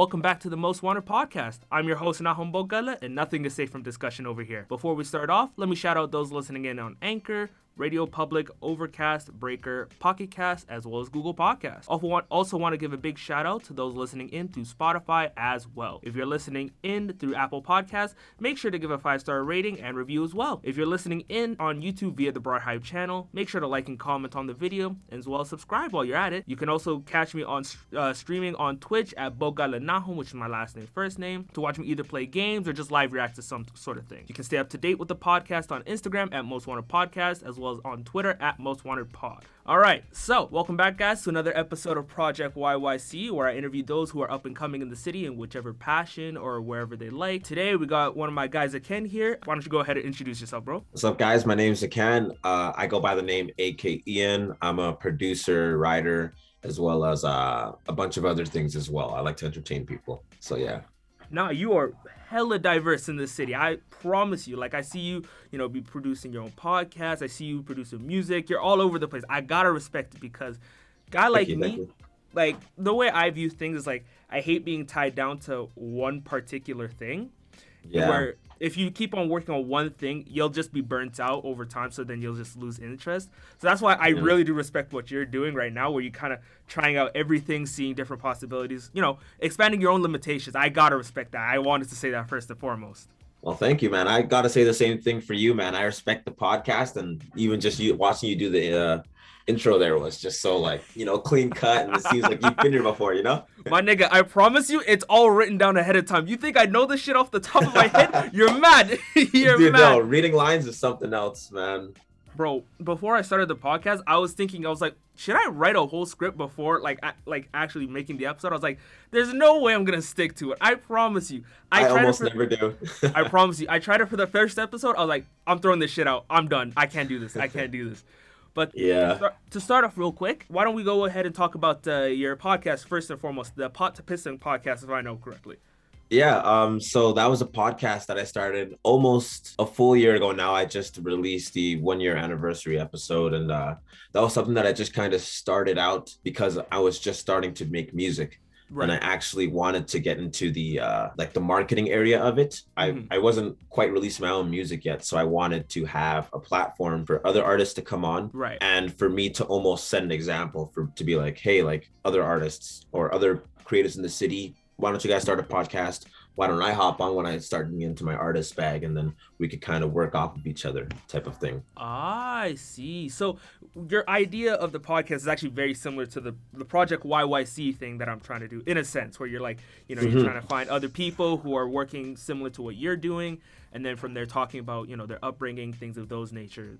Welcome back to the Most Wanted podcast. I'm your host, Nahum Bogala, and nothing is safe from discussion over here. Before we start off, let me shout out those listening in on Anchor, Radio Public, Overcast, Breaker, Pocket Cast, as well as Google Podcasts. Also want, also want to give a big shout out to those listening in through Spotify as well. If you're listening in through Apple Podcasts, make sure to give a five star rating and review as well. If you're listening in on YouTube via the Broad Hype channel, make sure to like and comment on the video, as well as subscribe while you're at it. You can also catch me on uh, streaming on Twitch at Bogalanahum, which is my last name, first name, to watch me either play games or just live react to some sort of thing. You can stay up to date with the podcast on Instagram at Most Wanted Podcast, as well as on Twitter at Most Wanted Pod. All right, so welcome back, guys, to another episode of Project YYC, where I interview those who are up and coming in the city in whichever passion or wherever they like. Today, we got one of my guys, Aken, here. Why don't you go ahead and introduce yourself, bro? What's up, guys? My name is Aken. Uh, I go by the name AK Ian. I'm a producer, writer, as well as uh, a bunch of other things as well. I like to entertain people. So, yeah. Nah, you are hella diverse in this city. I promise you. Like I see you, you know, be producing your own podcast. I see you producing music. You're all over the place. I gotta respect it because guy like you, me, like the way I view things is like I hate being tied down to one particular thing. Yeah. Where if you keep on working on one thing, you'll just be burnt out over time. So then you'll just lose interest. So that's why I Yeah. really do respect what you're doing right now, where you kind of trying out everything, seeing different possibilities. You know, expanding your own limitations. I gotta respect that. I wanted to say that first and foremost. Well, thank you, man. I got to say the same thing for you, man. I respect the podcast and even just you watching you do the uh, intro there was just so like, you know, clean cut. And it seems like you've been here before, you know? My nigga, I promise you, it's all written down ahead of time. You think I know this shit off the top of my head? You're mad. You're Dude, mad. no, reading lines is something else, man. Bro, before I started the podcast, I was thinking, I was like, should I write a whole script before, like, like actually making the episode? I was like, there's no way I'm gonna stick to it. I promise you. I, tried almost never do. I promise you. I tried it for the first episode. I was like, I'm throwing this shit out. I'm done. I can't do this. I can't do this. But Yeah. start- to start off real quick, why don't we go ahead and talk about uh, your podcast first and foremost, the Pot to Piston podcast, if I know correctly. Yeah, um, so that was a podcast that I started almost a full year ago now. I just released the one year anniversary episode, and uh, that was something that I just kind of started out because I was just starting to make music. And I actually wanted to get into the uh, like the marketing area of it. I, Mhm. I wasn't quite released my own music yet, so I wanted to have a platform for other artists to come on Right. and for me to almost set an example for to be like hey like other artists or other creators in the city why don't you guys start a podcast why don't i hop on when i start getting into my artist bag and then we could kind of work off of each other type of thing I see. So your idea of the podcast is actually very similar to the the Project YYC thing that I'm trying to do, in a sense, where you're like, you know, you're Mhm. trying to find other people who are working similar to what you're doing, and then from there talking about, you know, their upbringing, things of those nature.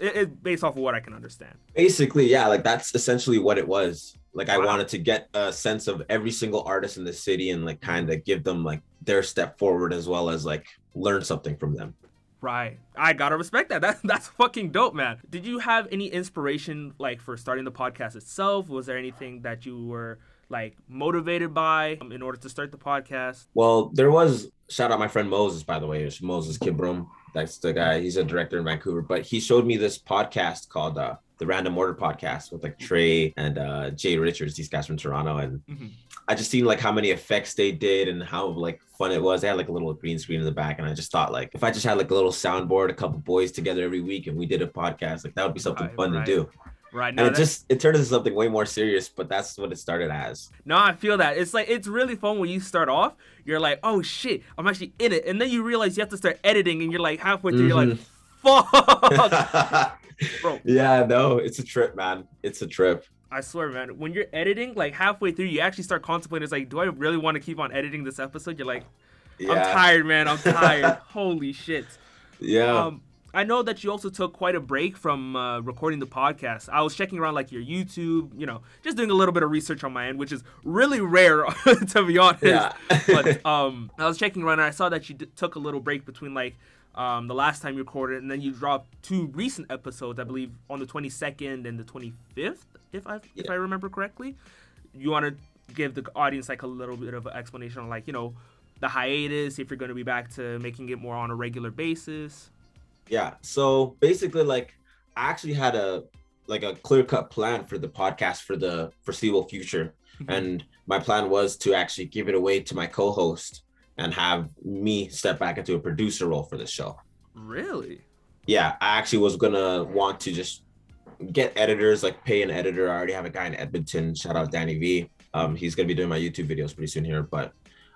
It, it based off of what I can understand. basically yeah like that's essentially what it was like i Wow. wanted to get a sense of every single artist in the city and like kind of give them like their step forward as well as like learn something from them Right. I gotta respect that. That's that's fucking dope, man. Did you have any inspiration like for starting the podcast itself? Was there anything that you were like motivated by um, in order to start the podcast? Well, there was shout out my friend Moses, by the way, it's Moses Kibram. That's the guy. He's a director in Vancouver, but he showed me this podcast called uh, the Random Order Podcast with like Trey and uh, Jay Richards. These guys from Toronto, and Mhm. I just seen like how many effects they did and how like fun it was. They had like a little green screen in the back, and I just thought like if I just had like a little soundboard, a couple boys together every week, and we did a podcast, like that would be something Right, fun right. to do. Right And it just it turned into something way more serious, but that's what it started as. no, I feel that it's like it's really fun when you start off. You're like, oh shit, I'm actually in it, and then you realize you have to start editing, and you're like halfway through, you're like, mm-hmm. fuck, bro. yeah, no, it's a trip, man. It's a trip. I swear, man, when you're editing, like halfway through, you actually start contemplating. It's like, do I really want to keep on editing this episode? You're like, Yeah. I'm tired, man. I'm tired. Holy shit. Yeah. Um, I know that you also took quite a break from uh, recording the podcast. I was checking around like your YouTube, you know, just doing a little bit of research on my end, which is really rare to be honest. yeah. but um, I was checking around and I saw that you d- took a little break between like um, the last time you recorded, and then you dropped two recent episodes, I believe, on the 22nd and the 25th, if I if I remember correctly. You want to give the audience like a little bit of an explanation on like you know the hiatus, if you're going to be back to making it more on a regular basis. yeah. So basically, like, I actually had a like a clear cut plan for the podcast for the foreseeable future. mm-hmm. and my plan was to actually give it away to my co-host and have me step back into a producer role for the show. Really? Yeah, I actually was gonna want to just get editors, like pay an editor. I already have a guy in Edmonton. Shout out Danny V. Um, he's gonna be doing my YouTube videos pretty soon here, but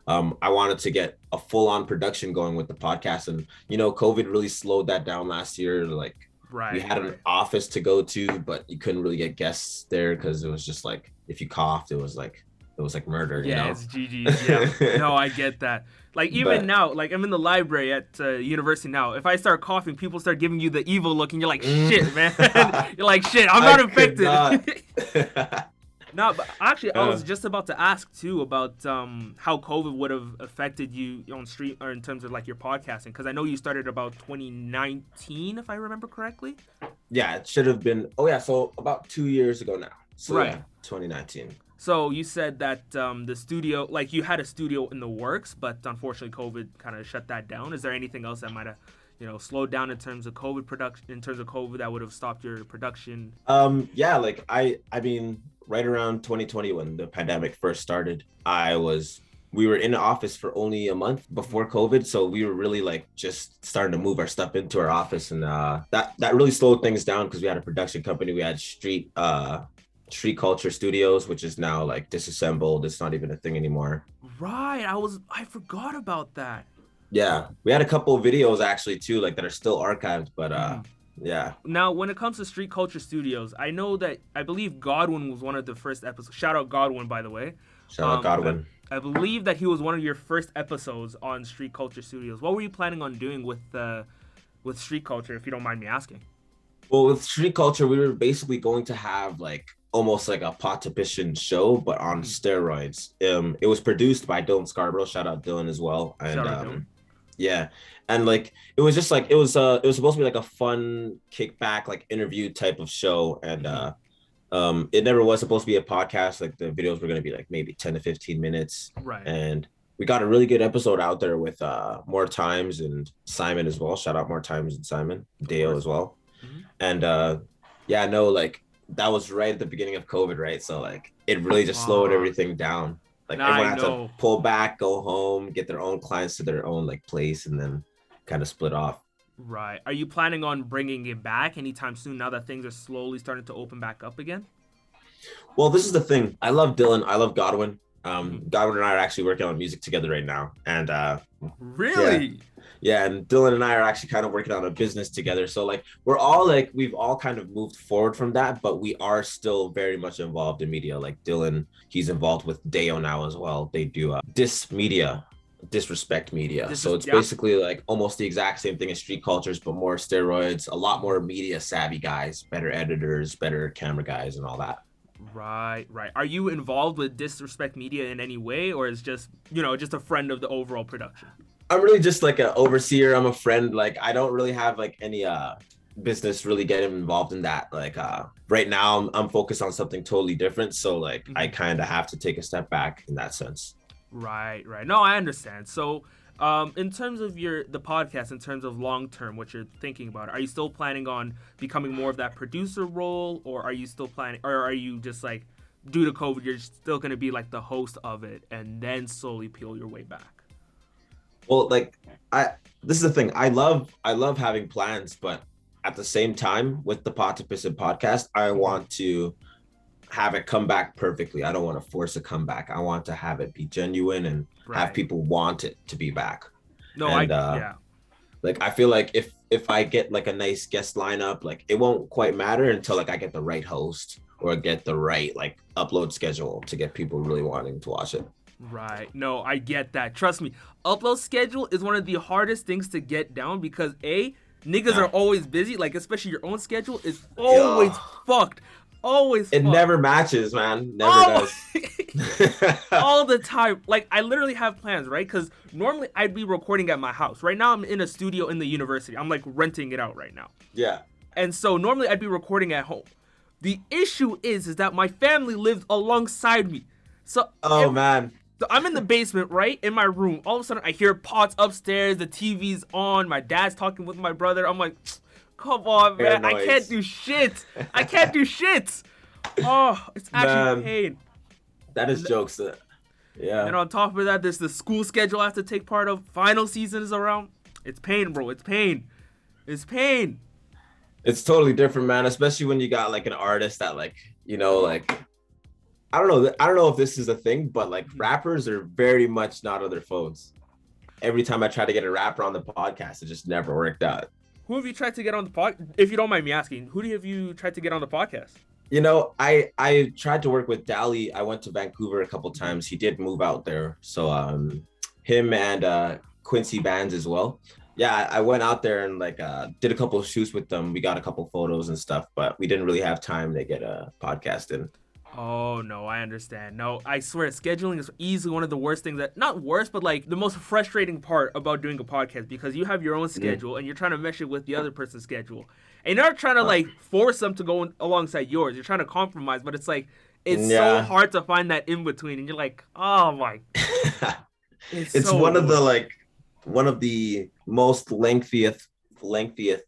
um, I wanted to get a full-on production going with the podcast, and you know, COVID really slowed that down last year. Like, right, we had an office to go to, but you couldn't really get guests there because it was just like if you coughed, it was like it was like murder. Yeah, you know? it's GG's. Yeah, no, I get that. Like even but, now, like I'm in the library at uh, university now. If I start coughing, people start giving you the evil look, and you're like, mm. "Shit, man!" you're like, "Shit, I'm not I infected." no, but actually, I was just about to ask too about um, how COVID would have affected you on street or in terms of like your podcasting, because I know you started about 2019, if I remember correctly. Yeah, it should have been. Oh yeah, so about two years ago now. So, right, yeah, 2019. So you said that um, the studio, like you had a studio in the works, but unfortunately COVID kind of shut that down. Is there anything else that might have, you know, slowed down in terms of COVID production? In terms of COVID, that would have stopped your production? Um, yeah, like I, I mean, right around 2020 when the pandemic first started, I was we were in the office for only a month before COVID, so we were really like just starting to move our stuff into our office, and uh, that that really slowed things down because we had a production company, we had street uh, Street Culture Studios, which is now like disassembled. It's not even a thing anymore. Right. I was I forgot about that. Yeah. We had a couple of videos actually too, like that are still archived, but uh mm. yeah. Now when it comes to Street Culture Studios, I know that I believe Godwin was one of the first episodes. Shout out Godwin by the way. Shout um, out Godwin. I, I, believe that he was one of your first episodes on Street Culture Studios. What were you planning on doing with uh with Street Culture if you don't mind me asking? Well, with Street Culture, we were basically going to have like almost like a Potipition show, but on hmm. steroids. Um, it was produced by Dylan Scarborough. Shout out Dylan as well. And um, yeah, and like it was just like it was uh it was supposed to be like a fun kickback like interview type of show, and uh, um, it never was supposed to be a podcast. Like the videos were gonna be like maybe ten to fifteen minutes, right? And we got a really good episode out there with uh more times and Simon as well. Shout out more times and Simon, Dale as well. Mm-hmm. And uh yeah, no, like that was right at the beginning of COVID, right? So like it really just slowed everything down. Like everyone had to pull back, go home, get their own clients to their own like place, and then kind of split off. Right. Are you planning on bringing it back anytime soon? Now that things are slowly starting to open back up again. Well, this is the thing. I love Dylan. I love Godwin. Um, mm-hmm. Godwin and I are actually working on music together right now, and uh, really. Yeah yeah and dylan and i are actually kind of working on a business together so like we're all like we've all kind of moved forward from that but we are still very much involved in media like dylan he's involved with Deo now as well they do uh, dis media disrespect media so it's yeah. basically like almost the exact same thing as street cultures but more steroids a lot more media savvy guys better editors better camera guys and all that Right, right. Are you involved with Disrespect Media in any way, or is just you know just a friend of the overall production? I'm really just like an overseer. I'm a friend. Like I don't really have like any uh business really getting involved in that. Like uh right now I'm, I'm focused on something totally different. So like mm-hmm. I kind of have to take a step back in that sense. Right, right. No, I understand. So um, in terms of your the podcast, in terms of long term, what you're thinking about, are you still planning on becoming more of that producer role, or are you still planning, or are you just like, due to COVID, you're still gonna be like the host of it, and then slowly peel your way back? Well like i this is the thing. I love i love having plans but at the same time with the potipus and podcast i want to have it come back perfectly. I don't want to force a comeback. I want to have it be genuine and right. have people want it to be back. No and, I, uh, yeah. like i feel like if if i get like a nice guest lineup like it won't quite matter until like i get the right host or get the right like upload schedule to get people really wanting to watch it Right. No, I get that. Trust me. Upload schedule is one of the hardest things to get down because A, niggas are always busy, like especially your own schedule is always fucked. Always It fucked. never matches, man. Never oh. does. All the time. Like I literally have plans, right? Cuz normally I'd be recording at my house. Right now I'm in a studio in the university. I'm like renting it out right now. Yeah. And so normally I'd be recording at home. The issue is is that my family lives alongside me. So Oh man so I'm in the basement, right in my room. All of a sudden, I hear pots upstairs. The TV's on. My dad's talking with my brother. I'm like, come on, man. I can't do shit. I can't do shit. Oh, it's actually man. pain. That is jokes. Yeah. And on top of that, there's the school schedule I have to take part of. Final season is around. It's pain, bro. It's pain. It's pain. It's totally different, man. Especially when you got like an artist that like, you know, like I don't know. I don't know if this is a thing, but like Mm-hmm. rappers are very much not on their phones. Every time I try to get a rapper on the podcast, it just never worked out. Who have you tried to get on the pod? If you don't mind me asking, who have you tried to get on the podcast? You know, I I tried to work with Dali. I went to Vancouver a couple times. He did move out there, so um, him and uh, Quincy Bands as well. Yeah, I went out there and like uh, did a couple of shoots with them. We got a couple photos and stuff, but we didn't really have time to get a podcast in. Oh no, I understand. No, I swear scheduling is easily one of the worst things that not worst, but like the most frustrating part about doing a podcast because you have your own schedule and you're trying to mesh it with the other person's schedule. And you're not trying to uh. like force them to go in- alongside yours. You're trying to compromise, but it's like it's so hard to find that in between and you're like, "Oh my." It's, it's so one of the like one of the most lengthiest lengthiest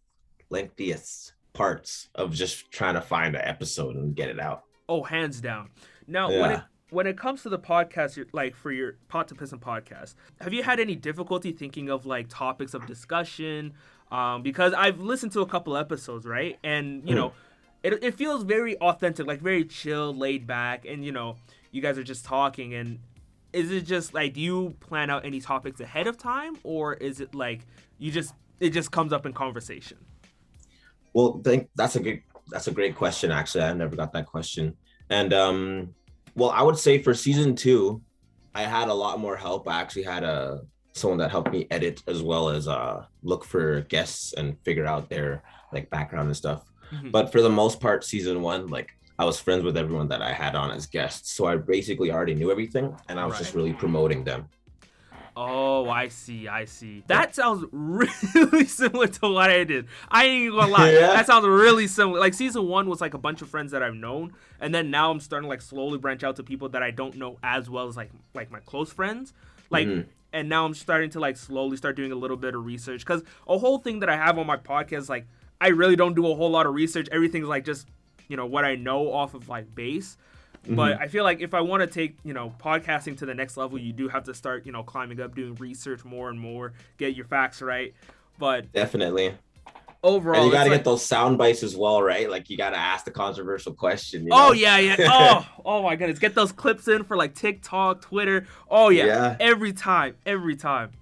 lengthiest parts of just trying to find an episode and get it out. Oh, hands down. Now, when it when it comes to the podcast, like for your Pot to Piston podcast, have you had any difficulty thinking of like topics of discussion? Um, because I've listened to a couple episodes, right, and you Mhm. know, it it feels very authentic, like very chill, laid back, and you know, you guys are just talking. And is it just like do you plan out any topics ahead of time, or is it like you just it just comes up in conversation? Well, think that's a good that's a great question actually. I never got that question. And um well, I would say for season 2, I had a lot more help. I actually had a someone that helped me edit as well as uh look for guests and figure out their like background and stuff. Mhm. But for the most part season 1 like I was friends with everyone that I had on as guests. So I basically already knew everything and I was just really promoting them. Oh, I see, I see. That sounds really similar to what I did. I ain't gonna lie. Yeah. That sounds really similar. Like season one was like a bunch of friends that I've known, and then now I'm starting to like slowly branch out to people that I don't know as well as like like my close friends. Like Mhm. and now I'm starting to like slowly start doing a little bit of research because a whole thing that I have on my podcast like I really don't do a whole lot of research. Everything's like just you know what I know off of like base. But mm-hmm. I feel like if I want to take, you know, podcasting to the next level, you do have to start, you know, climbing up, doing research more and more, get your facts right. But Definitely. overall, and you got to it's get those sound bites as well, right? Like you got to ask the controversial question. You Oh yeah, yeah. Oh, oh my goodness. Get those clips in for like TikTok, Twitter. Oh yeah. Yeah. Every time, every time.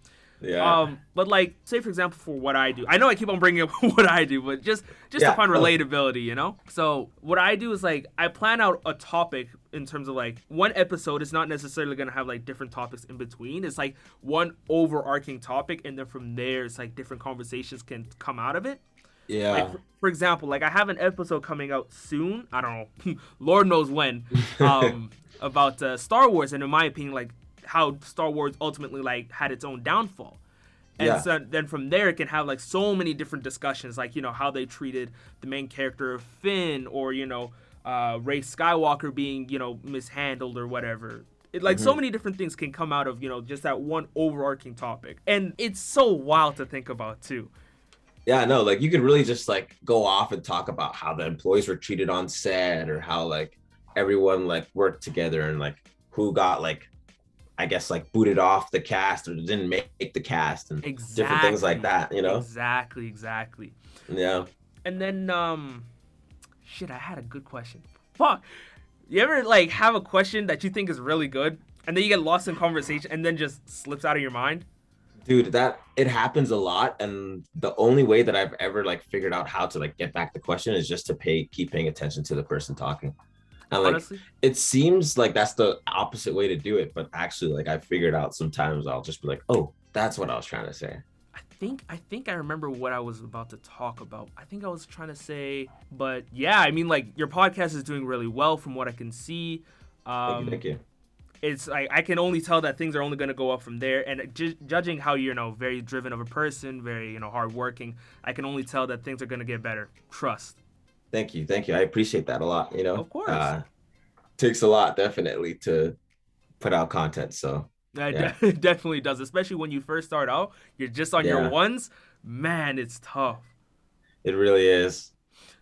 Yeah. Um, but like, say for example, for what I do, I know I keep on bringing up what I do, but just just Yeah. to find relatability, you know. So what I do is like I plan out a topic in terms of like one episode is not necessarily gonna have like different topics in between. It's like one overarching topic, and then from there, it's like different conversations can come out of it. yeah. Like for, for example, like I have an episode coming out soon. I don't know, Lord knows when, um, about uh, Star Wars, and in my opinion, like how Star Wars ultimately like had its own downfall. And Yeah. so then from there, it can have like so many different discussions, like you know how they treated the main character of Finn, or you know uh, Rey Skywalker being you know mishandled or whatever. It, like so many different things can come out of you know just that one overarching topic, and it's so wild to think about too. yeah, no, like you could really just like go off and talk about how the employees were treated on set or how like everyone like worked together and like who got like I guess like booted off the cast or didn't make the cast and Exactly. different things like that, you know? Exactly, exactly. Yeah. And then um shit, I had a good question. Fuck. You ever like have a question that you think is really good and then you get lost in conversation and then just slips out of your mind? Dude, that it happens a lot and the only way that I've ever like figured out how to like get back the question is just to pay keep paying attention to the person talking. And like honestly. it seems like that's the opposite way to do it, but actually, like I figured out sometimes I'll just be like, oh, that's what I was trying to say. I think I think I remember what I was about to talk about. I think I was trying to say, but yeah, I mean like your podcast is doing really well from what I can see. Thank Um, you, thank you. it's like I can only tell that things are only going to go up from there. And ju- judging how you're, you know, very driven of a person, very, you know, hardworking, I can only tell that things are going to get better. Trust. Thank you, thank you. I appreciate that a lot. You know, Of course. uh, takes a lot definitely to put out content. So It Yeah. de- definitely does, especially when you first start out. You're just on your ones. Man, it's tough. it really is.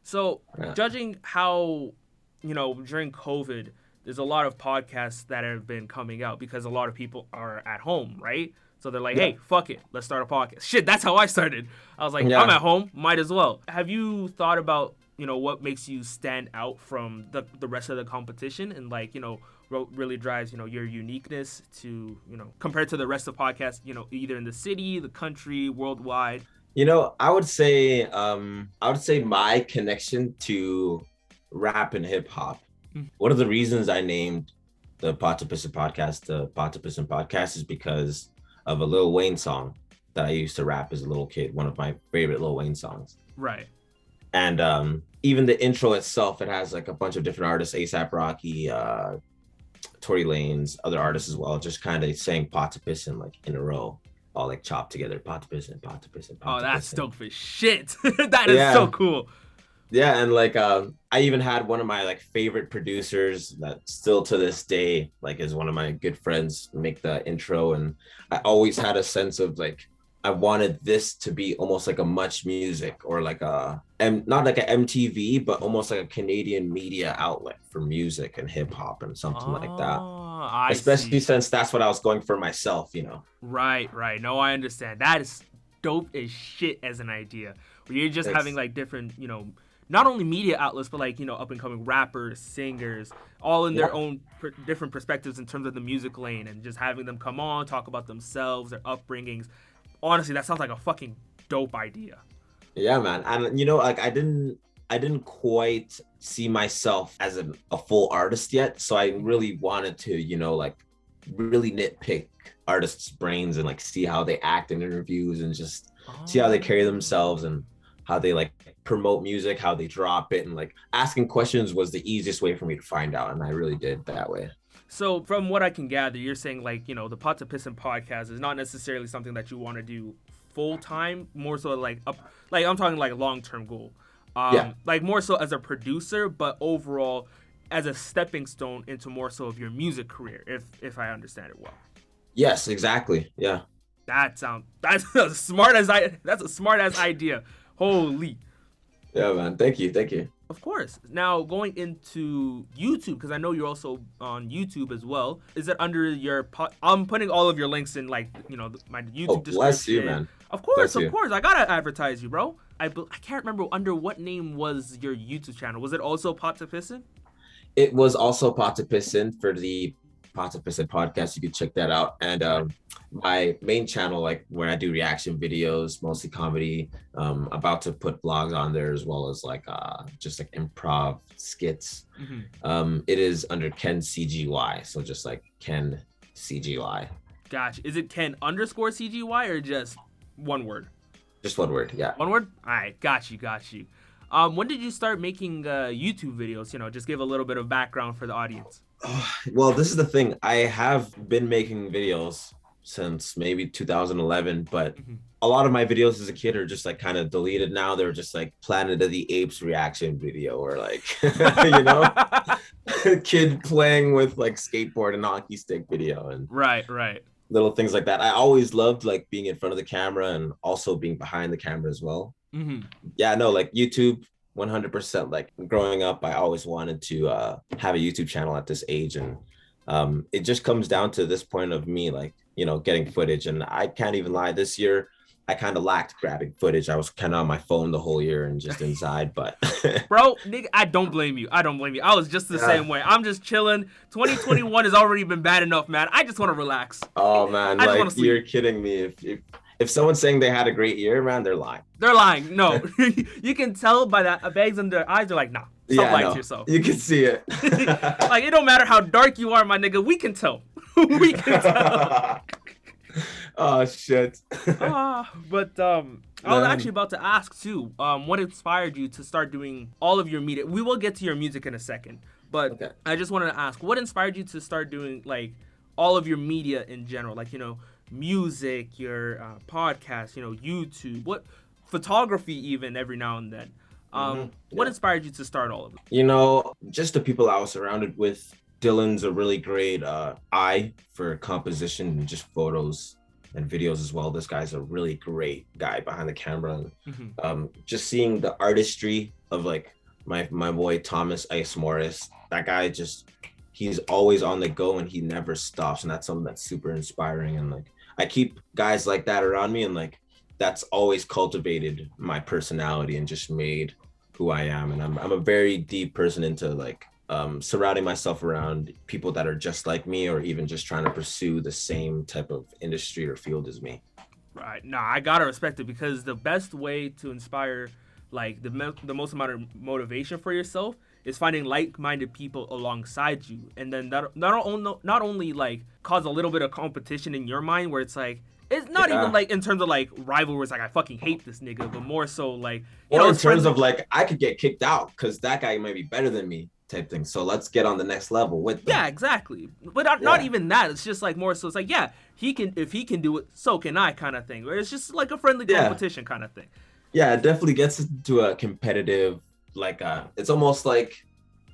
So, Yeah. judging how, you know, during COVID, there's a lot of podcasts that have been coming out because a lot of people are at home, right? So they're like, Yeah. hey, fuck it, let's start a podcast. Shit, that's how I started. I was like, Yeah. I'm at home, might as well. Have you thought about, you know, what makes you stand out from the, the rest of the competition and like, you know, really drives, you know, your uniqueness to, you know, compared to the rest of podcasts, you know, either in the city, the country, worldwide? You know, I would say um I would say my connection to rap and hip hop. Mm. One of the reasons I named the Potapissa podcast the Potapissa podcast is because of a Lil Wayne song that I used to rap as a little kid, one of my favorite Lil Wayne songs. Right. And um even the intro itself, it has like a bunch of different artists, ASAP Rocky, uh Tory Lanez, other artists as well, just kind of saying Potapissa like in a row, all like chopped together, Potapissa, Potapissa, Oh, that's dope as shit. that is Yeah. so cool. Yeah, and like um, I even had one of my like favorite producers that still to this day like is one of my good friends make the intro, and I always had a sense of like I wanted this to be almost like a much music or like a and not like a MTV, but almost like a Canadian media outlet for music and hip hop and something like that. Oh, I Especially see. since that's what I was going for myself, you know. Right, right. No, I understand. That is dope as shit as an idea. Where you're just Thanks. having like different, you know, not only media outlets, but like you know, up and coming rappers, singers, all in their Yeah. own per- different perspectives in terms of the music lane, and just having them come on, talk about themselves, their upbringings. Honestly, that sounds like a fucking dope idea. Yeah, man. And you know, like I didn't I didn't quite see myself as a, a full artist yet. So I really wanted to, you know, like really nitpick artists' brains and like see how they act in interviews and just see how they oh. carry themselves and how they like promote music, how they drop it, and like asking questions was the easiest way for me to find out. And I really did that way. So, from what I can gather, you're saying like you know the Pot to Pissin podcast is not necessarily something that you want to do full time. More so like up, like I'm talking like long term goal. Um, Yeah. Like more so as a producer, but overall as a stepping stone into more so of your music career, if if I understand it well. Yes, exactly. Yeah. That sounds that's as smart as I that's a smart ass idea. Holy. Yeah, man. Thank you. Thank you. Of course. Now going into YouTube because I know you're also on YouTube as well. Is it under your? Po- I'm putting all of your links in like you know my YouTube Oh, description. bless you, man. Of course, Bless of you. course. I gotta advertise you, bro. I bel- I can't remember under what name was your YouTube channel. Was it also Pot to Pissin? it was also Potapissin for the Potapissin podcast. You can check that out. And um, my main channel, like where I do reaction videos, mostly comedy. Um, about to put blogs on there as well as like uh, just like improv skits. Mm-hmm. Um, it is under Ken CGY, so just like Ken CGY, Gotcha. Is it Ken underscore CGY or just one word? just one word. Yeah. One word? All right, got you, got you. Um, when did you start making uh, YouTube videos? You know, just give a little bit of background for the audience. well, this is the thing. I have been making videos since maybe 2011, but Mhm. a lot of my videos as a kid are just like kind of deleted now. They're just like Planet of the Apes reaction video or like, you know, kid playing with like skateboard and hockey stick video and right, right. little things like that. I always loved like being in front of the camera and also being behind the camera as well. hmm Yeah, no, like YouTube 100% like growing up I always wanted to uh have a YouTube channel at this age and um it just comes down to this point of me like, you know, getting footage and I can't even lie this year I kind of lacked grabbing footage. I was kind of on my phone the whole year and just inside, but Bro, nigga, I don't blame you. I don't blame you. I was just the Yeah. same way. I'm just chilling. 2021 has already been bad enough, man. I just want to relax. oh man, I like you're kidding me. If, if if someone's saying they had a great year, man, they're lying. They're lying. No, you can tell by the bags in their eyes. They're like, nah, stop Yeah, lying know. to yourself. You can see it. like it don't matter how dark you are, my nigga. We can tell. we can tell. oh shit. Ah, but um, I was actually about to ask too. Um, what inspired you to start doing all of your media? We will get to your music in a second, but Okay. I just wanted to ask, what inspired you to start doing like all of your media in general? Like you know, music, your uh, podcast, you know, YouTube, what photography, even every now and then. Um, Mhm, what yeah. inspired you to start all of it? you know, just the people I was surrounded with. Dylan's a really great uh, eye for composition and just photos and videos as well. This guy's a really great guy behind the camera. Mhm. um, just seeing the artistry of like my my boy Thomas Ice Morris, that guy just he's always on the go and he never stops. And that's something that's super inspiring. And like I keep guys like that around me and like that's always cultivated my personality and just made who I am. And I'm I'm a very deep person into like um, surrounding myself around people that are just like me or even just trying to pursue the same type of industry or field as me. Right. No, I gotta respect it because the best way to inspire like the the most amount of motivation for yourself is finding like-minded people alongside you and then that not only not only like cause a little bit of competition in your mind where it's like it's not Yeah. even like in terms of like rivalries like I fucking hate this nigga but more so like you Or know in terms of like I could get kicked out because that guy might be better than me type thing. So let's get on the next level with them. yeah exactly but not, not even that it's just like more so it's like yeah he can if he can do it so can I kind of thing where it's just like a friendly Yeah. competition kind of thing yeah it definitely gets into a competitive like uh it's almost like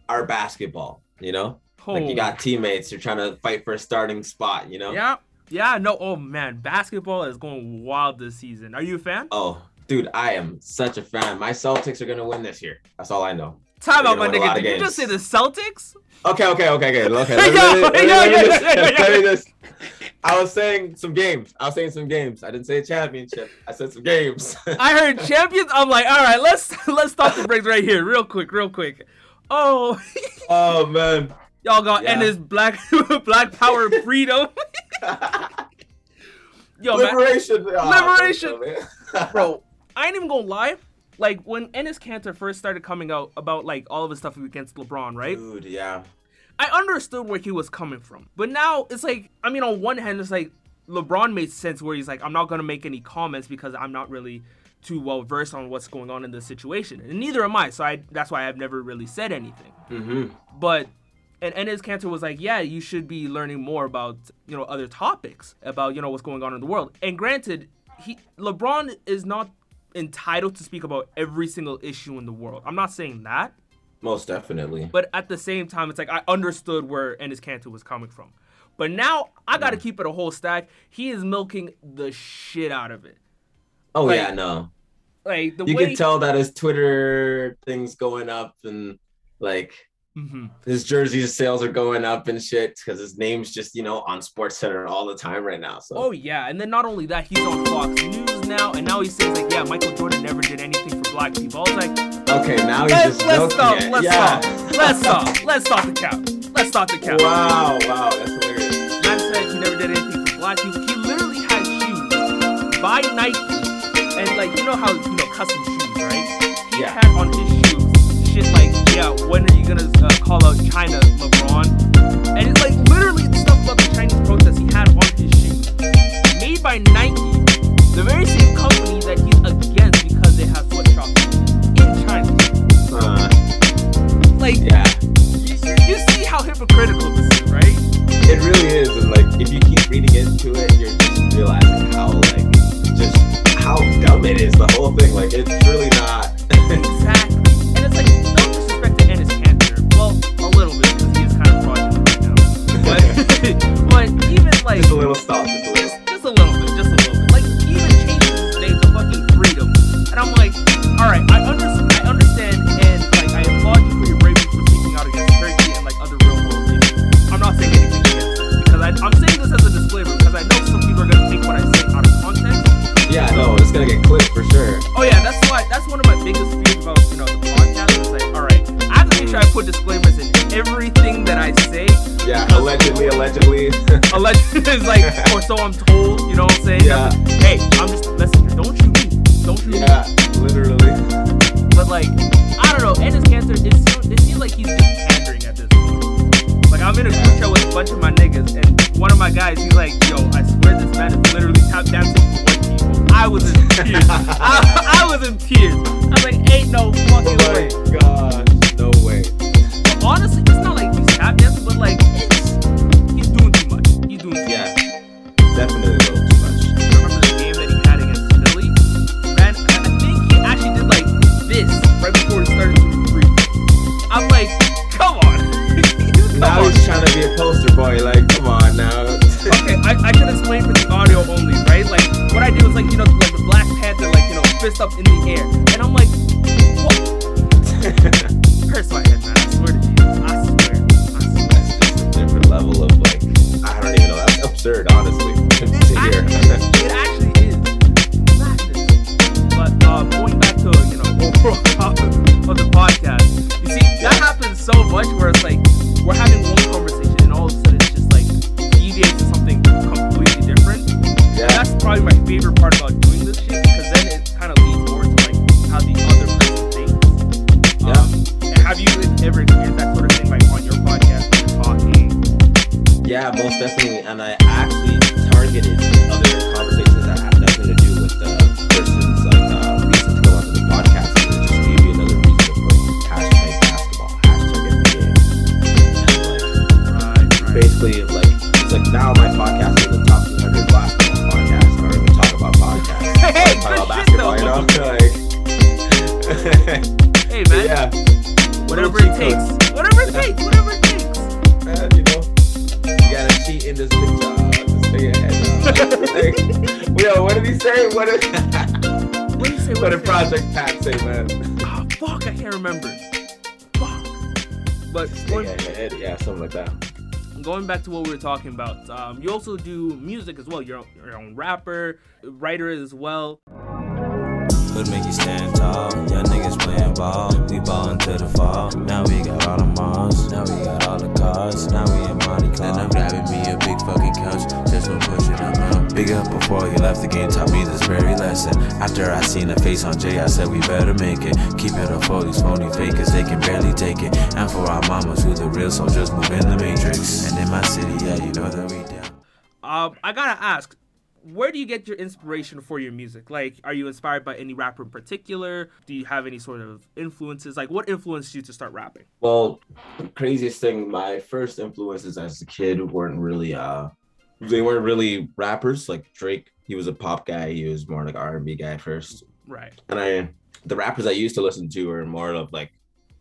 our basketball you know like Oh. you got teammates you're trying to fight for a starting spot you know Yeah. Yeah, no, oh man, basketball is going wild this season. Are you a fan? oh dude i am such a fan my celtics are gonna win this year that's all i know Time out, my gonna win a lot nigga. Did you just say the. Celtics? okay okay okay okay okay let me, Yeah, let me, let me, yeah, let me yeah, just- yeah, yeah, let me yeah. just- i was saying some games i was saying some games i didn't say a championship i said some games I heard champions. I'm like, all right, let's let's stop the breaks right here, real quick, real quick. Oh, oh man y'all got Yeah. and black black power freedom. Yo, man, liberation Oh, Liberation. man. bro, I ain't even gonna lie. Like when Enes Kanter first started coming out about like all of his stuff against LeBron, right? dude yeah I understood where he was coming from. But now it's like, I mean, on one hand, it's like LeBron made sense where he's like, I'm not gonna make any comments because I'm not really too well versed on what's going on in this situation, and neither am I. So I that's why I've never really said anything. mm-hmm. But and Enes Kanter was like, yeah, you should be learning more about you know other topics about you know what's going on in the world. And granted, he LeBron is not entitled to speak about every single issue in the world. I'm not saying that. Most definitely But at the same time, it's like I understood where Enes Kanter was coming from. But now I got to keep it a whole stack. He is milking the shit out of it. Oh Like, yeah, no. Like the You way can tell that his Twitter things going up and like Mhm. his jersey sales are going up and shit because his name's just you know on SportsCenter all the time right now. So Oh yeah, and then not only that, he's on Fox News now, and now he says like, yeah, Michael Jordan never did anything for black people. I was like, okay, now he's let's, just let's stop, let's yeah. stop, let's stop, let's stop the count, let's stop the count. Wow, wow, that's hilarious. Man said he never did anything for black people. He literally had shoes by Nike, and like you know how you know custom shoes, right? He Yeah. had on his shoes shit like, yeah, when gonna uh, call out China, LeBron? And it's like literally the stuff about the Chinese protests he had on his shoes, made by Nike, the very same company that he's against because they have sweatshops in China. Uh, Like, yeah, you, you see how hypocritical this is, right? it really is. And like if you keep reading into it, you're just realizing how like just how dumb it is. The whole thing, like it's really What do you say? what do did? Project Pat say, man? Ah, fuck, I can't remember. Fuck. But Stay going, ahead. Yeah, something like that. going back to what we were talking about, um, you also do music as well. You're you're your own rapper, writer as well. Could make you stand tall. Young niggas playing ball. We ballin' to the fall. Now we got all the malls. Now we got all the cars. Now we in Monte Carlo. Then I'm grabbing me a big fucking couch. Just for pushing them out. Big up before he left the game. Taught me this very lesson. After I seen the face on Jay, I said we better make it. Keep it up for these phony fakers. They can barely take it. And for our mamas who the real soldiers move in the matrix. And in my city, yeah, you know that we down. Um, I gotta ask, where do you get your inspiration for your music? Like, are you inspired by any rapper in particular? Do you have any sort of influences? Like, what influenced you to start rapping? Well, the craziest thing, my first influences as a kid weren't really uh they weren't really rappers like Drake. He was a pop guy. He was more like R&B guy first. Right. And I the rappers I used to listen to were more of like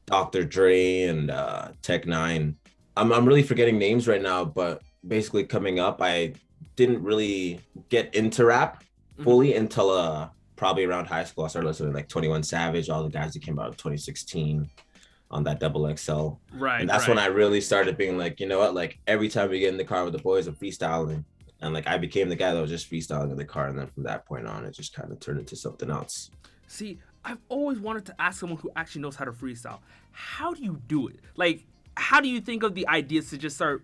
Dr. Dre and uh Tech N9ne. I'm I'm really forgetting names right now, but basically coming up, I didn't really get into rap fully until uh probably around high school. I started listening to like 21 Savage, all the guys that came out in 2016 on that double XL. Right. And that's right. when I really started being like, you know what, like every time we get in the car with the boys, I'm freestyling. And like I became the guy that was just freestyling in the car. And then from that point on, it just kind of turned into something else. See, I've always wanted to ask someone who actually knows how to freestyle. How do you do it? Like, how do you think of the ideas to just start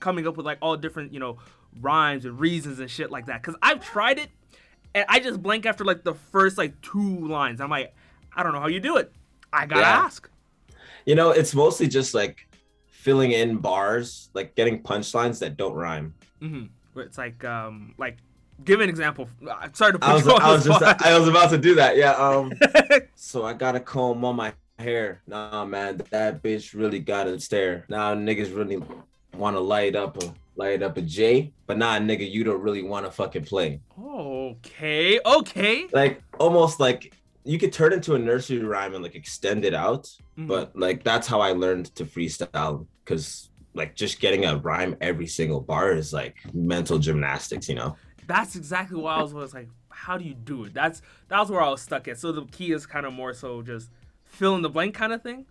coming up with like all different, you know, rhymes and reasons and shit like that? Because I've tried it and I just blank after like the first like two lines. I'm like, I don't know how you do it. I gotta Yeah. ask. You know, it's mostly just like filling in bars, like getting punchlines that don't rhyme. hmm It's like, um, like, give an example. I'm sorry to put I was, you on I was the just. I was about to do that. Yeah. Um. so I got a comb on my hair. Nah, man, that bitch really got to stare. Nah, niggas really want to light up a light up a J, but nah, nigga, you don't really want to fucking play. okay, okay. Like almost like you could turn into a nursery rhyme and like extend it out, Mhm. but like that's how I learned to freestyle because like just getting a rhyme every single bar is like mental gymnastics, you know. that's exactly what I was, was like. How do you do it? That's that was where I was stuck at. So the key is kind of more so just fill in the blank kind of thing.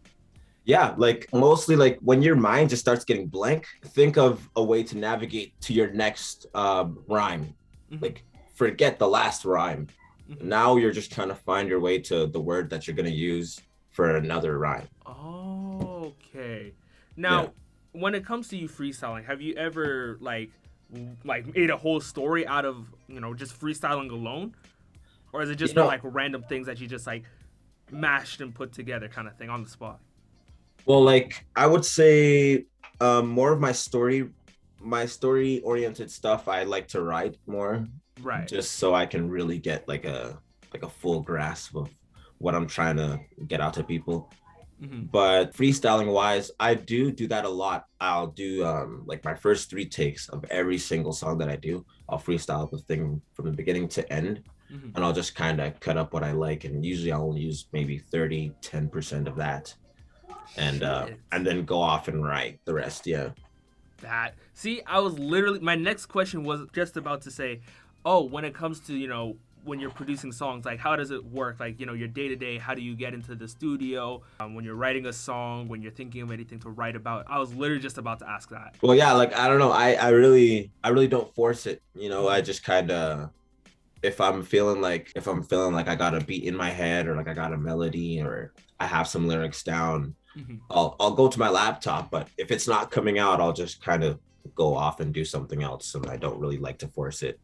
Yeah, like mostly like when your mind just starts getting blank, think of a way to navigate to your next uh, rhyme. Mhm. Like forget the last rhyme. Mhm. Now you're just trying to find your way to the word that you're gonna use for another rhyme. Okay. Now, when it comes to you freestyling, have you ever like like made a whole story out of you know just freestyling alone, or is it just You know- like random things that you just like mashed and put together kind of thing on the spot? Well, like I would say um, more of my story, my story oriented stuff. I like to write more, Right. just so I can really get like a like a full grasp of what I'm trying to get out to people. hmm But freestyling wise, I do do that a lot. I'll do um, like my first three takes of every single song that I do. I'll freestyle the thing from the beginning to end, hmm and I'll just kind of cut up what I like. And usually I'll only use maybe 30, 10% of that. And uh, Shit. and then go off and write the rest. Yeah. That. See, I was literally my next question was just about to say, oh, when it comes to you know when you're producing songs, like how does it work? Like you know your day to day, how do you get into the studio? Um, when you're writing a song, when you're thinking of anything to write about, I was literally just about to ask that. Well, yeah, like I don't know. I I really I really don't force it. You know, I just kind of if I'm feeling like if I'm feeling like I got a beat in my head or like I got a melody or I have some lyrics down, Mhm. I'll I'll go to my laptop, but if it's not coming out, I'll just kind of go off and do something else, and I don't really like to force it.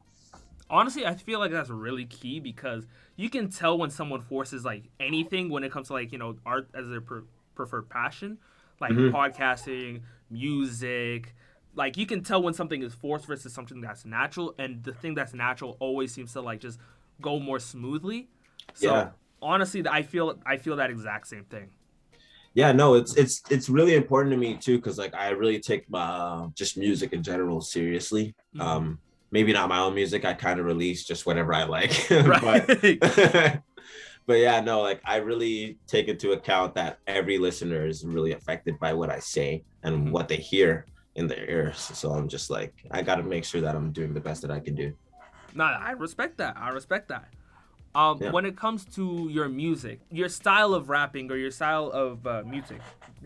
Honestly i feel like that's really key because you can tell when someone forces like anything when it comes to like you know art as their pre- preferred passion like Mhm. podcasting music like you can tell when something is forced versus something that's natural and the thing that's natural always seems to like just go more smoothly so Yeah. honestly i feel i feel that exact same thing Yeah, no, it's it's it's really important to me too, because like I really take my uh, just music in general seriously. Mhm. Um, maybe not my own music. I kind of release just whatever I like, but but yeah, no, like I really take into account that every listener is really affected by what I say and Mhm. what they hear in their ears. So I'm just like, I got to make sure that I'm doing the best that I can do. No, I respect that. I respect that. Um, Yeah. When it comes to your music, your style of rapping or your style of uh, music,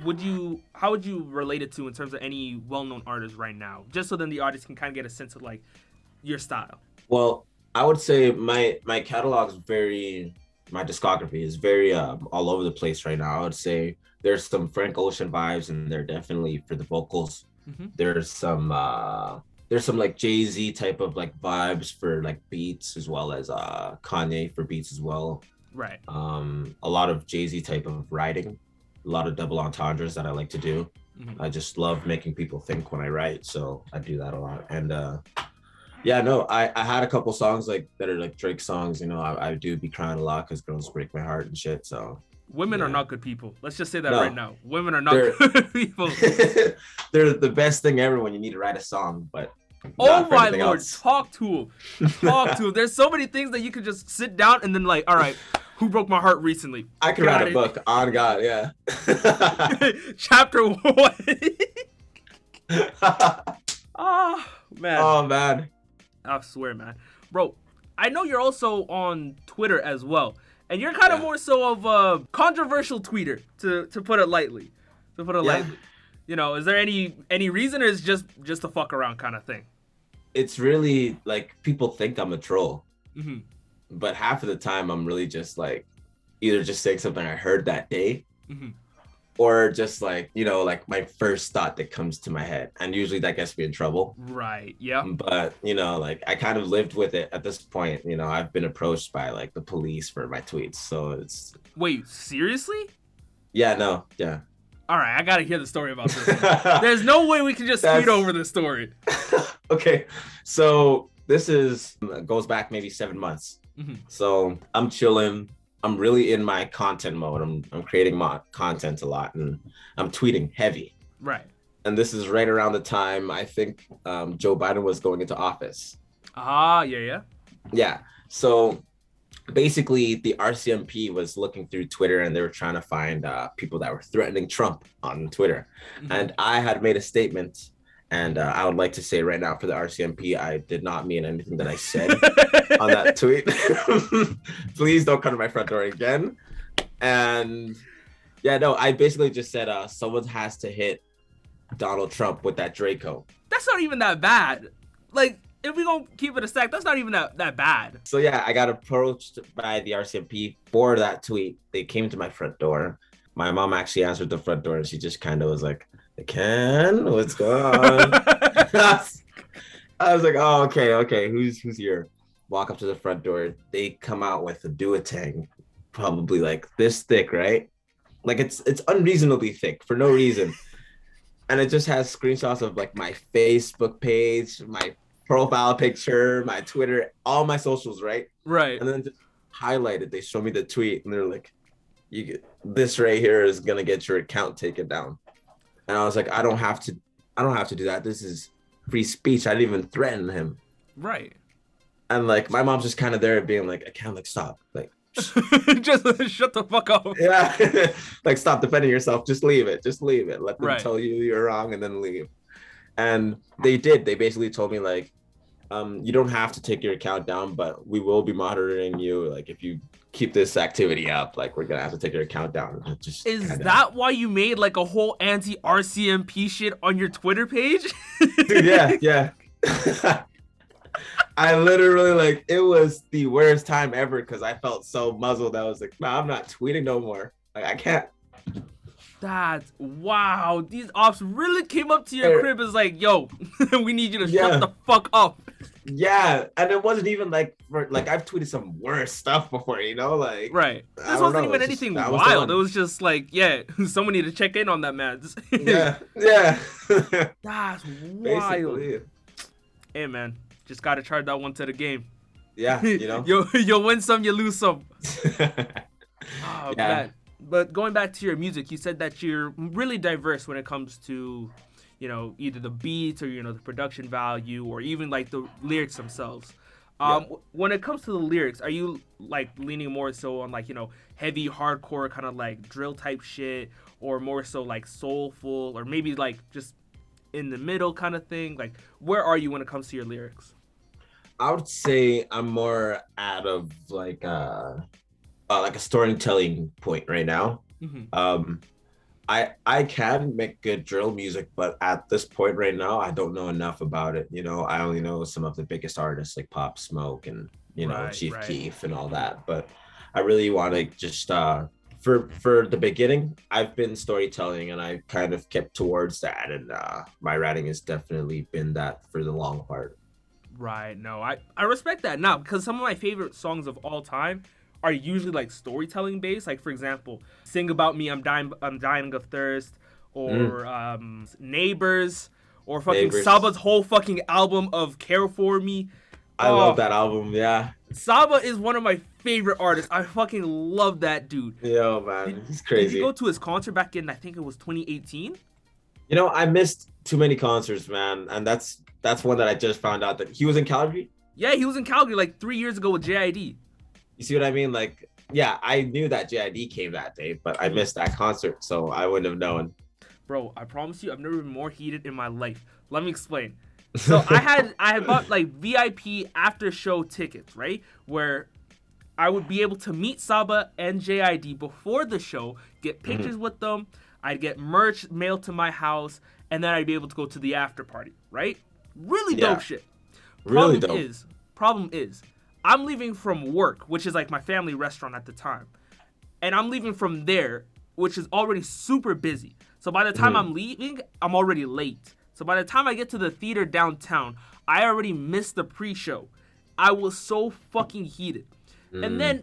would you how would you relate it to in terms of any well-known artists right now? Just so then the artist can kind of get a sense of like your style. Well, I would say my my catalog is very my discography is very um, all over the place right now. I would say there's some Frank Ocean vibes, and they're definitely for the vocals. Mhm. There's some uh there's some like Jay Z type of like vibes for like beats as well as uh Kanye for beats as well. Right. Um, a lot of Jay Z type of writing, a lot of double entendres that I like to do. Mhm. I just love making people think when I write, so I do that a lot. And uh yeah, no, I I had a couple songs like that are like Drake songs. You know, I, I do be crying a lot because girls break my heart and shit. So Women are not good people. Let's just say that No. right now. Women are not good people. they're the best thing ever when you need to write a song, but Oh my lord, else. talk to him. Talk to him. There's so many things that you could just sit down and then like, all right, who broke my heart recently? I could write a book on God. Yeah. Chapter one. Ah, man. oh man. I swear, man. Bro, I know you're also on Twitter as well. And you're kind of Yeah. more so of a controversial tweeter, to, to put it lightly. To put it Yeah. lightly. You know, is there any any reason or is just just a fuck around kind of thing? It's really like people think I'm a troll. hmm but half of the time I'm really just like either just saying something I heard that day hmm or just like, you know, like my first thought that comes to my head. And usually that gets me in trouble. Right. Yeah. But, you know, like I kind of lived with it at this point. You know, I've been approached by like the police for my tweets. So it's, Wait, seriously? yeah, no, yeah. All right, I gotta hear the story about this. There's no way we can just speed over this story. okay. So this is, goes back maybe seven months. Mhm. So I'm chilling. I'm really in my content mode. I'm, I'm creating my content a lot and I'm tweeting heavy. Right. And this is right around the time I think um, Joe Biden was going into office. Ah, yeah, yeah. Yeah. So basically, the RCMP was looking through Twitter and they were trying to find uh, people that were threatening Trump on Twitter. Mhm. And I had made a statement. And uh, I would like to say right now for the RCMP, I did not mean anything that I said on that tweet. Please don't come to my front door again. And yeah, no, I basically just said uh, someone has to hit Donald Trump with that Draco. That's not even that bad. Like, if we gonna keep it a sec, that's not even that, that bad. So yeah, I got approached by the RCMP for that tweet. They came to my front door. My mom actually answered the front door and she just kind of was like, Ken, what's going on? I was like, oh, okay, okay. Who's who's here? Walk up to the front door. They come out with a duotang, probably like this thick, right? Like it's it's unreasonably thick for no reason. And it just has screenshots of like my Facebook page, my profile picture, my Twitter, all my socials, right? right. And then just highlighted, they show me the tweet and they're like, you get this right here is gonna get your account taken down. And I was like, I don't have to I don't have to do that. This is free speech. I didn't even threaten him. Right. And like my mom's just kind of there being like, I can't like stop. Like, just shut the fuck up. yeah, like stop defending yourself. Just leave it. Just leave it. Let them Right. tell you you're wrong and then leave. And they did. They basically told me like, um, you don't have to take your account down, but we will be monitoring you. Like if you keep this activity up, like we're gonna have to take your account down. Just Is kinda- that why you made like a whole anti RCMP shit on your Twitter page? Dude, yeah, yeah. I literally like it was the worst time ever because I felt so muzzled. I was like, nah, I'm not tweeting no more. Like I can't. That's wow. These ops really came up to your crib. Is like, yo, we need you to Yeah. shut the fuck up. Yeah, and it wasn't even like for like I've tweeted some worse stuff before, you know, like Right. I This wasn't know, even it's just- anything was wild. It was just like, yeah, someone need to check in on that man. Yeah, yeah, That's wild. basically, Hey man, just gotta charge that one to the game. yeah, you know, you you'll win some, you lose some. Oh, Yeah. man. But going back to your music, you said that you're really diverse when it comes to, you know, either the beats or you know the production value or even like the lyrics themselves. Um, w- when it comes to the lyrics, are you like leaning more so on like you know heavy hardcore kind of like drill type shit, or more so like soulful, or maybe like just in the middle kind of thing? Like, where are you when it comes to your lyrics? I would say I'm more out of like uh, uh like a storytelling point right now. hmm Um, I I can make good drill music, but at this point right now, I don't know enough about it. You know, I only know some of the biggest artists like Pop Smoke and you know Right, Chief right. Keef and all that. But I really want to just uh for for the beginning, I've been storytelling and I kind of kept towards that, and uh my writing has definitely been that for the long part. Right. No, I I respect that now because some of my favorite songs of all time are usually like storytelling based. Like for example, "Sing About Me," "I'm Dying," "I'm Dying of Thirst," or um, "Neighbors," or fucking Neighbors. Saba's whole fucking album of "Care for Me." I Oh. love that album. Yeah, Saba is one of my favorite artists. I fucking love that dude. yo man, he's crazy. Did you go to his concert back in I think it was 2018? You know, I missed too many concerts, man, and that's that's one that I just found out that he was in Calgary. Yeah, he was in Calgary like three years ago with JID. You see what I mean? Like, yeah, I knew that JID came that day, but I missed that concert, so I wouldn't have known. Bro, I promise you, I've never been more heated in my life. Let me explain. So I had I had bought like VIP after show tickets, right? Where I would be able to meet Saba and JID before the show, get Mm-hmm. pictures with them. I'd get merch mailed to my house, and then I'd be able to go to the after party, right? Really dope Yeah. shit. really problem dope. is problem is i'm leaving from work which is like my family restaurant at the time. And i'm leaving from there which is already super busy. So by the time Mhm. i'm leaving i'm already late. So by the time i get to the theater downtown i already missed the pre-show. I was so fucking heated. Mm. and then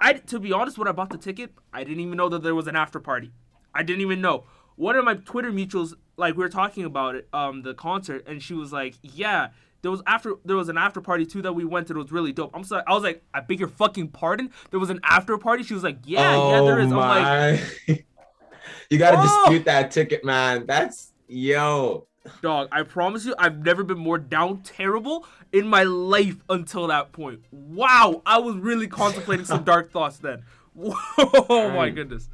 i to be honest when i bought the ticket i didn't even know that there was an after party. I didn't even know. One of my twitter mutuals like we were talking about it um the concert and she was like yeah there was after there was an after party too that we went to. It was really dope. I'm sorry. I was like, I beg your fucking pardon. There was an after party. She was like, Yeah, yeah, there is. I'm like, oh you gotta Oh! dispute that ticket, man. That's yo. dog. I promise you, I've never been more down terrible in my life until that point. Wow, I was really contemplating some dark thoughts then. Oh my goodness.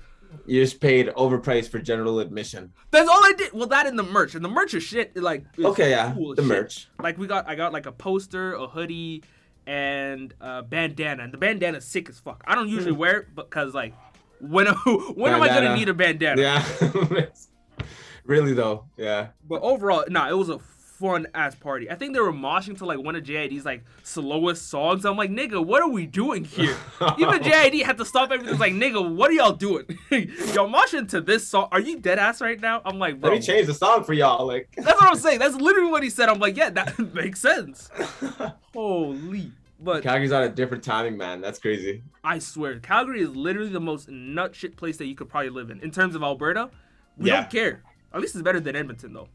You just paid overpriced for general admission. That's all I did. Well, that and the merch, and the merch is shit. Like Okay, yeah, cool the shit. merch. Like we got, I got like a poster, a hoodie, and a bandana. And the bandana's sick as fuck. I don't usually wear it because like, when when am I gonna Hmm. Need a bandana? Yeah. really though, yeah. But overall, nah, it was a fun ass party. I think they were moshing to like one of JID's like slowest songs. I'm like, nigga, what are we doing here? Even JID had to stop everything. Like, nigga, what are y'all doing? y'all moshing to this song? Are you dead ass right now? I'm like, bro. Let me change the song for y'all. Like, That's what I'm saying. That's literally what he said. I'm like, yeah, that makes sense. Holy. But Calgary's on a different timing, man. That's crazy. I swear, Calgary is literally the most nut shit place that you could probably live in. In terms of Alberta, we Yeah. don't care. At least it's better than Edmonton, though.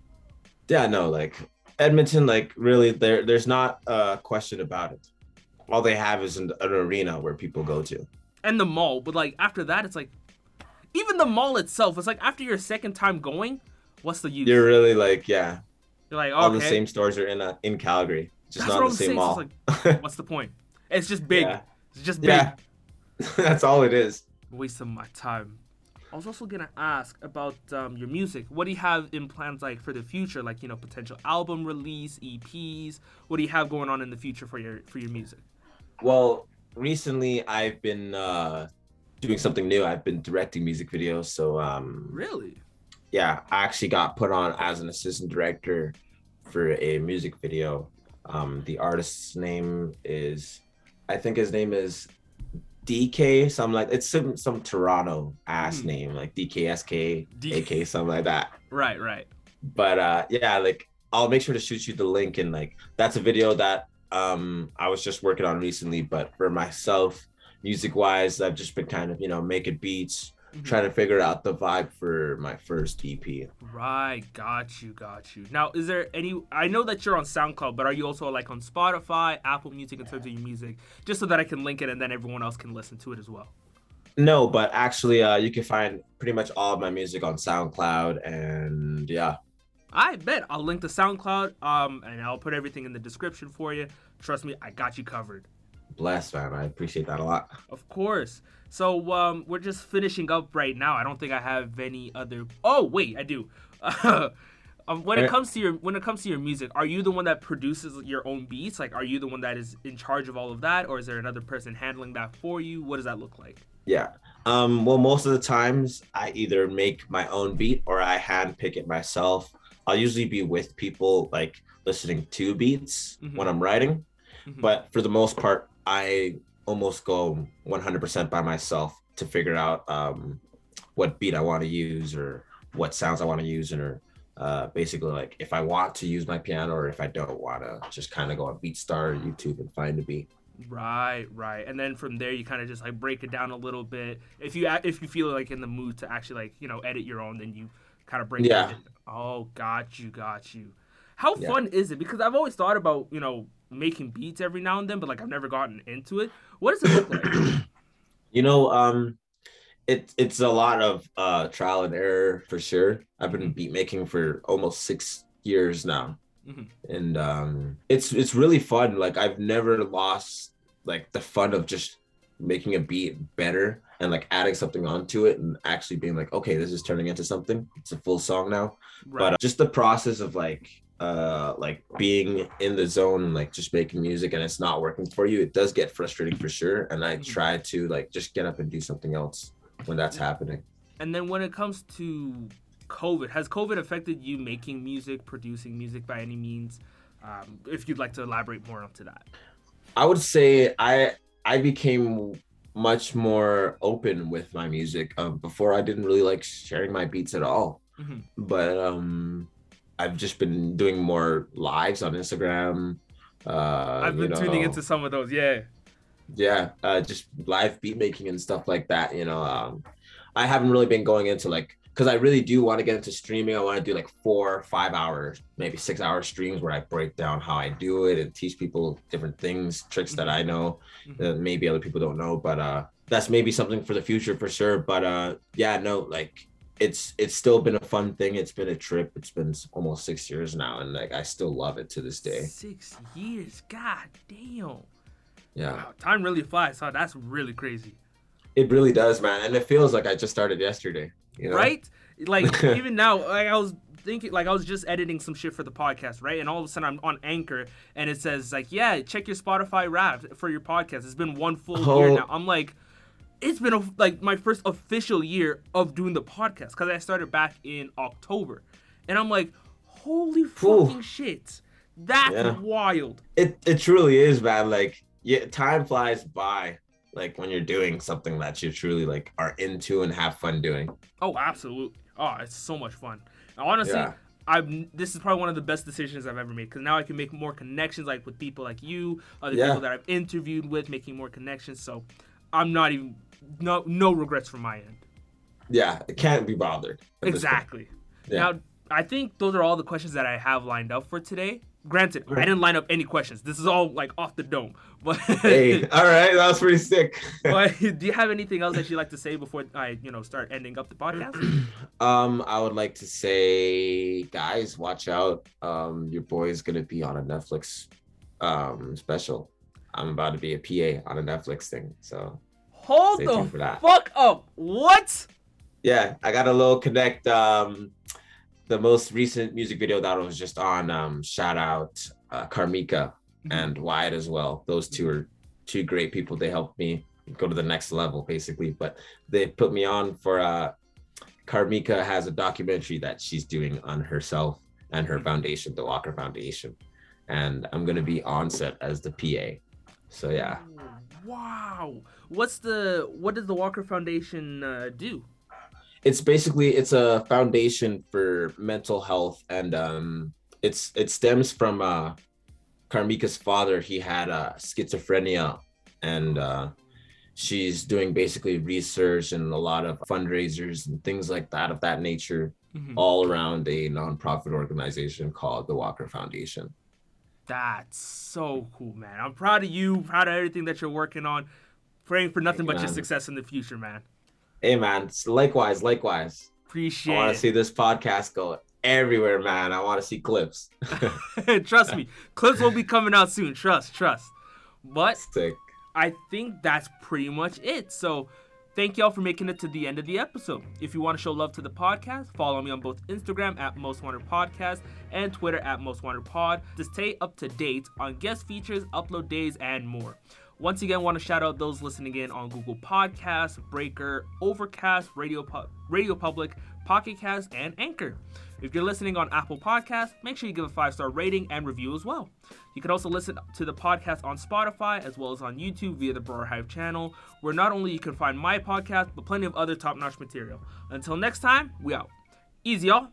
Yeah, no, like Edmonton, like really, there, there's not a question about it. All they have is an, an arena where people go to. And the mall. But like after that, it's like, even the mall itself, it's like after your second time going, what's the use? You're really like, yeah, You're like, all the same stores are in a, in Calgary, just That's not the same saying. mall. So like, what's the point? It's just big. Yeah. It's just big. yeah, that's all it is. Wasting my time. I was also gonna ask about um, your music. What do you have in plans like for the future? Like you know, potential album release, EPs. What do you have going on in the future for your for your music? Well, recently I've been uh, doing something new. I've been directing music videos. So um, Really? yeah, I actually got put on as an assistant director for a music video. Um, the artist's name is, I think his name is DK, something like it's some some Toronto ass Hmm. name, like DKSK, D- AK, something like that. Right, right. But uh yeah, like I'll make sure to shoot you the link and like that's a video that um I was just working on recently, but for myself, music wise, I've just been kind of, you know, making beats, Mhm. trying to figure out the vibe for my first EP. Right, got you, got you. Now, is there any? I know that you're on SoundCloud, but are you also like on Spotify, Apple Music in terms of your music, just so that I can link it and then everyone else can listen to it as well? No, but actually uh you can find pretty much all of my music on SoundCloud and yeah. I bet I'll link the SoundCloud, um, and I'll put everything in the description for you. Trust me, I got you covered. Bless man. I appreciate that a lot. Of course. So um, we're just finishing up right now. I don't think I have any other. Oh wait, I do. um, when it Eh. comes to your when it comes to your music, are you the one that produces your own beats? Like, are you the one that is in charge of all of that, or is there another person handling that for you? What does that look like? Yeah. Um, well, most of the times I either make my own beat or I hand pick it myself. I'll usually be with people like listening to beats Mhm. when I'm writing, Mhm. but for the most part, I almost go 100% by myself to figure out um, what beat I want to use or what sounds I want to use, and or uh, basically like if I want to use my piano or if I don't want to, just kind of go on BeatStar or YouTube and find a beat. Right, right. And then from there, you kind of just like break it down a little bit. If you if you feel like in the mood to actually like you know edit your own, then you kind of break. Yeah. It. Oh, got you, got you. How Yeah. fun is it? Because I've always thought about you know making beats every now and then, but like I've never gotten into it. What does it look like? you know um it, it's a lot of uh trial and error for sure i've been beat making for almost six years now Mhm. and um it's it's really fun like i've never lost like the fun of just making a beat better and like adding something onto it and actually being like okay this is turning into something it's a full song now Right. but uh, just the process of like uh like being in the zone and like just making music and it's not working for you it does get frustrating for sure and i Mhm. try to like just get up and do something else when that's happening and then when it comes to COVID, has COVID affected you making music, producing music by any means? Um, if you'd like to elaborate more onto that. i would say i i became much more open with my music um before i didn't really like sharing my beats at all Mhm. but um i've just been doing more lives on instagram uh I've you been tuning into some of those. Yeah. yeah uh just live beat making and stuff like that you know um i haven't really been going into like because i really do want to get into streaming i want to do like four five hours maybe six hour streams where i break down how i do it and teach people different things tricks that i know Mhm. that maybe other people don't know but uh that's maybe something for the future for sure but uh yeah no like it's it's still been a fun thing it's been a trip it's been almost six years now and like i still love it to this day Six years. God damn. yeah Wow, time really flies. Huh? That's really crazy. It really does, man. And it feels like I just started yesterday. You know? Right? Like even now, like I was thinking, like I was just editing some shit for the podcast, right? And all of a sudden I'm on Anchor, and it says like, yeah, check your Spotify Wrapped for your podcast. It's been one full year Oh. now. I'm like, it's been a, like my first official year of doing the podcast because I started back in October, and I'm like, holy fucking shit, that's Yeah. wild. It it truly is, man. Like, yeah, time flies by. Like when you're doing something that you truly like are into and have fun doing. Oh, absolutely. Oh, it's so much fun. Honestly, Yeah. I've this is probably one of the best decisions I've ever made because now I can make more connections, like with people like you, other Yeah. people that I've interviewed with, making more connections. So I'm not even no no regrets from my end. Yeah, it can't be bothered. at this point. Exactly. Yeah. Now I think those are all the questions that I have lined up for today. Granted, I didn't line up any questions. This is all like off the dome. But Hey, all right, that was pretty sick. but do you have anything else that you'd like to say before I, you know, start ending up the podcast? um, I would like to say, guys, watch out. Um, your boy is gonna be on a Netflix um special. I'm about to be a PA on a Netflix thing. So Hold Stay the for that. fuck up. What? yeah, I got a little connect. Um, the most recent music video that I was just on. Um, shout out uh, Karmika and Wyatt as well. Those two are two great people. They helped me go to the next level, basically. But they put me on for. Uh, Karmika has a documentary that she's doing on herself and her foundation, the Walker Foundation, and I'm gonna be on set as the PA. So yeah, Wow. What's the what does the Walker Foundation uh, do? It's basically it's a foundation for mental health, and um, it's it stems from uh, Carmika's father. He had uh, schizophrenia, and uh, she's doing basically research and a lot of fundraisers and things like that of that nature, Mhm. all around a nonprofit organization called the Walker Foundation. That's so cool, man. I'm proud of you. Proud of everything that you're working on. Praying for nothing but your success in the future, man. Hey man, Likewise, likewise, Appreciate I want to see this podcast go everywhere, man. I want to see clips. trust me, clips will be coming out soon. Trust, trust. But Sick. I think that's pretty much it. So, thank y'all for making it to the end of the episode. If you want to show love to the podcast, follow me on both Instagram at Most Wanted Podcast and Twitter at Most Wanted Pod to stay up to date on guest features, upload days, and more. Once again, want to shout out those listening in on Google Podcasts, Breaker, Overcast, Radio Pu- Radio Public, Pocket Cast, and Anchor. If you're listening on Apple Podcasts, make sure you give a five star rating and review as well. You can also listen to the podcast on Spotify as well as on YouTube via the Brewer Hive channel, where not only you can find my podcast, but plenty of other top notch material. Until next time, we out. Easy, y'all.